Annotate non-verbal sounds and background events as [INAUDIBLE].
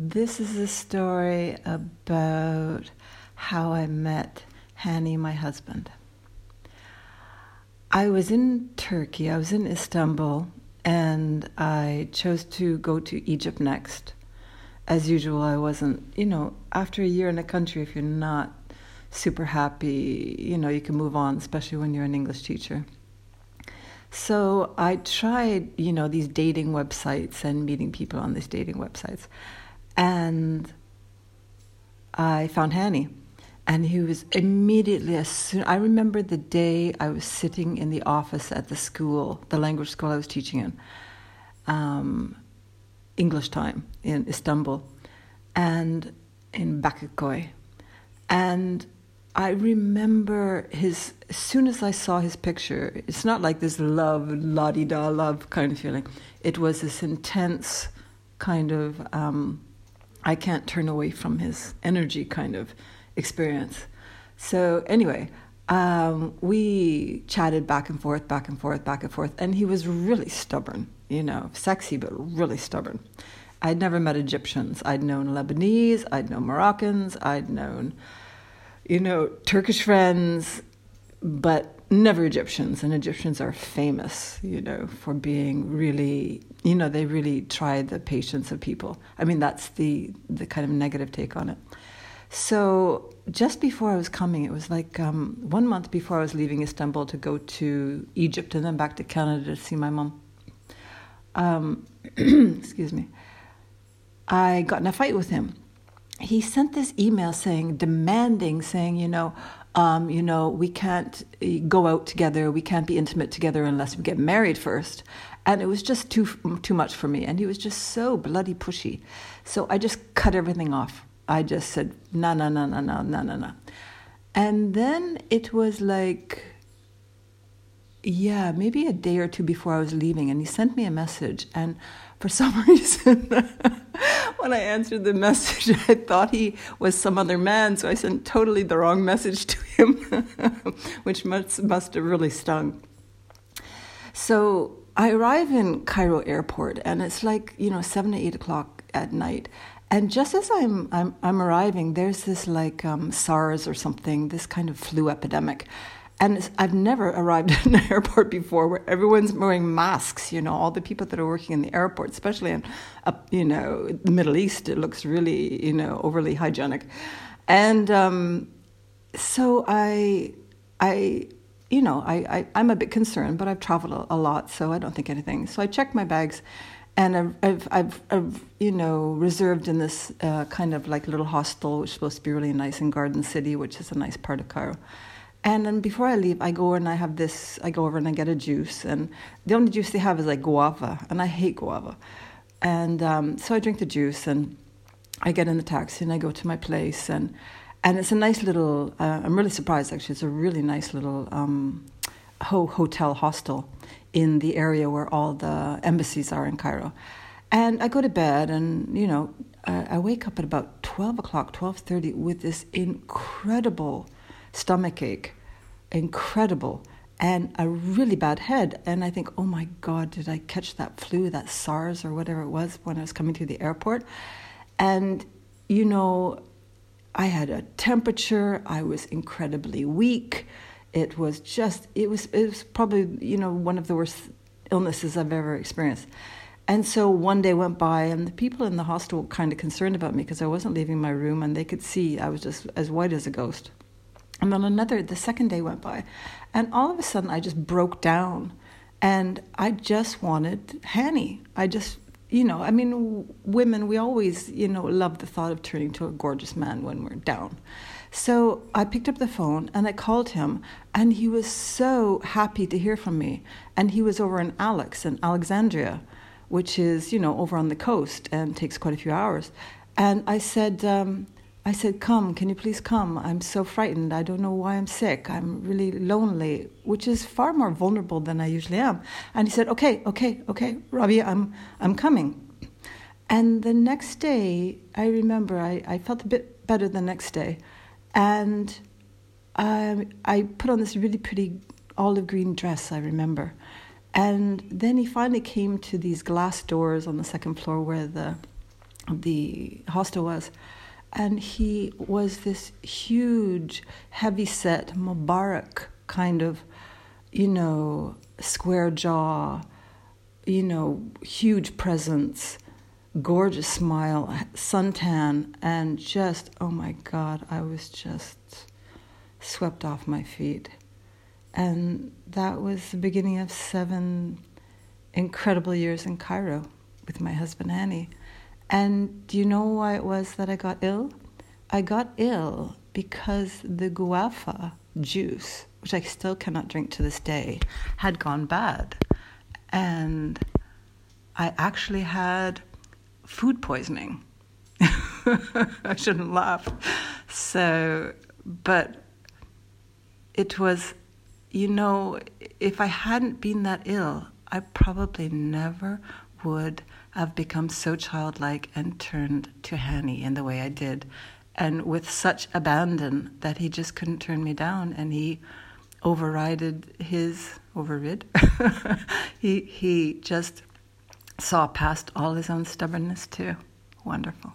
This is a story about how I met Hani, my husband. I was in Turkey, I was in Istanbul, and I chose to go to Egypt next. As usual, I wasn't, you know, after a year in a country, if you're not super happy, you know, you can move on, especially when you're an English teacher. So I tried, you know, these dating websites and meeting people on these dating websites. And I found Hani. And he was immediately, as soon, I remember the day I was sitting in the office at the school, the language school I was teaching in, um, English time in Istanbul, and in Bakırköy. And I remember his, as soon as I saw his picture, it's not like this love, la di da love kind of feeling. It was this intense kind of, um, I can't turn away from his energy kind of experience. So, anyway, um, we chatted back and forth, back and forth, back and forth, and he was really stubborn, you know, sexy, but really stubborn. I'd never met Egyptians. I'd known Lebanese, I'd known Moroccans, I'd known you know, Turkish friends, but never Egyptians. And Egyptians are famous, you know, for being really, you know, they really try the patience of people. I mean, that's the the kind of negative take on it. So just before I was coming, it was like um, one month before I was leaving Istanbul to go to Egypt and then back to Canada to see my mom. Um, [CLEARS THROAT] excuse me. I got in a fight with him he sent this email saying, demanding, saying, you know, um, you know, we can't eh, go out together, we can't be intimate together unless we get married first. And it was just too too much for me. And he was just so bloody pushy. So I just cut everything off. I just said, no, no, no, no, no, no, no, no. And then it was like, yeah, maybe a day or two before I was leaving, and he sent me a message. And for [LAUGHS] some reason, when I answered the [LAUGHS] message, I thought he was some other man, so I sent totally the wrong message to him, [LAUGHS] which must, must have really stung. So I arrive in Cairo airport, and it's like, you know, 7 to 8 o'clock at night. And just as I'm, I'm, I'm arriving, there's this like um, SARS or something, this kind of flu epidemic and I've never arrived [LAUGHS] at an airport before where everyone's wearing masks. You know, all the people that are working in the airport, especially in, uh, you know, the Middle East, it looks really, you know, overly hygienic. And um, so I, I, you know, I, I, am a bit concerned, but I've traveled a, a, lot, so I don't think anything. So I checked my bags, and I've, I've, I've, I've you know, reserved in this uh, kind of like little hostel, which is supposed to be really nice in Garden City, which is a nice part of Cairo. And then before I leave, I go and I have this. I go over and I get a juice, and the only juice they have is like guava, and I hate guava. And um, so I drink the juice, and I get in the taxi, and I go to my place, and and it's a nice little. Uh, I'm really surprised actually. It's a really nice little um, ho- hotel hostel in the area where all the embassies are in Cairo. And I go to bed, and you know, I, I wake up at about twelve o'clock, twelve thirty, with this incredible stomach ache, incredible, and a really bad head. And I think, oh my God, did I catch that flu, that SARS or whatever it was when I was coming to the airport? And, you know, I had a temperature, I was incredibly weak. It was just, it was, it was probably, you know, one of the worst illnesses I've ever experienced. And so one day went by, and the people in the hostel were kind of concerned about me because I wasn't leaving my room, and they could see I was just as white as a ghost. And then another, the second day went by, and all of a sudden I just broke down, and I just wanted Hani. I just, you know, I mean, women, we always, you know, love the thought of turning to a gorgeous man when we're down. So I picked up the phone and I called him, and he was so happy to hear from me. And he was over in Alex in Alexandria, which is, you know, over on the coast and takes quite a few hours. And I said, um, I said, Come, can you please come? I'm so frightened. I don't know why I'm sick. I'm really lonely, which is far more vulnerable than I usually am. And he said, Okay, okay, okay, Robbie, I'm, I'm coming. And the next day, I remember I, I felt a bit better the next day. And I, I put on this really pretty olive green dress, I remember. And then he finally came to these glass doors on the second floor where the the hostel was. And he was this huge, heavy set, Mubarak kind of, you know, square jaw, you know, huge presence, gorgeous smile, suntan, and just, oh my God, I was just swept off my feet. And that was the beginning of seven incredible years in Cairo with my husband Hani. And do you know why it was that I got ill? I got ill because the guava juice, which I still cannot drink to this day, had gone bad. And I actually had food poisoning. [LAUGHS] I shouldn't laugh. So, but it was, you know, if I hadn't been that ill, I probably never would have become so childlike and turned to Hani in the way I did, and with such abandon that he just couldn't turn me down, and he overrided his overrid. [LAUGHS] he he just saw past all his own stubbornness too. Wonderful.